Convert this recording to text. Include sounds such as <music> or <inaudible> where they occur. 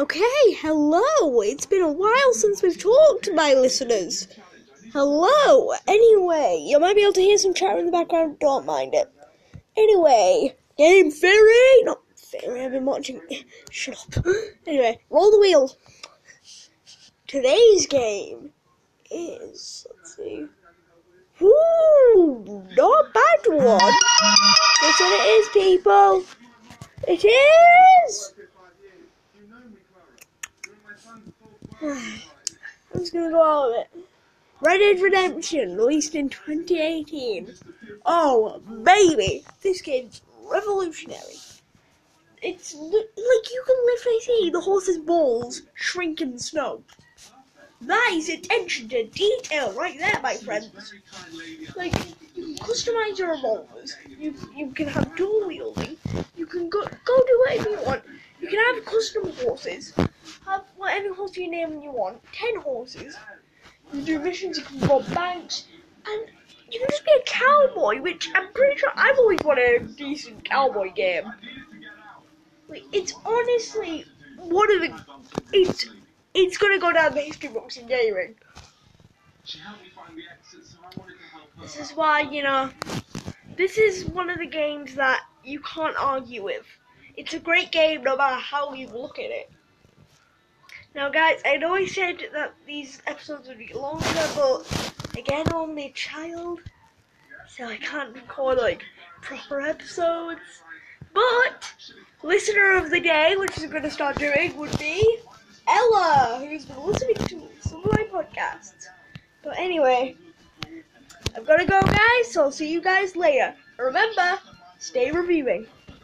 Okay, hello. It's been a while since we've talked to my listeners. Hello. Anyway, you might be able to hear some chatter in the background. Don't mind it. Anyway, Game fairy. Not Theory. I've been watching. <gasps> Shut up. <gasps> Anyway, roll the wheel. Today's game is. Let's see. Woo! Not bad one. That's what it is, people. It is. I'm just gonna go all of it. Red Dead Redemption, released in 2018. Oh, baby! This game's revolutionary. It's like you can literally see the horse's balls shrink in the snow. That is attention to detail right there, my friends. Like, you can customize your revolvers. You you can have dual wielding. You can go go do whatever you want. You can have custom horses. Horse you name you want. Ten horses. You do missions. You can rob banks, and you can just be a cowboy. Which I'm pretty sure I've always wanted a decent cowboy game. It's honestly one of the. It's it's gonna go down the history books in gaming. This is why, you know, this is one of the games that you can't argue with. It's a great game no matter how you look at it. Now, guys, I know I said that these episodes would be longer, but again, I'm only a child, so I can't record like proper episodes. But listener of the day, which is going to start doing, would be Ella, who's been listening to some of my podcasts. But anyway, I've got to go, guys. So I'll see you guys later. Remember, stay reviewing.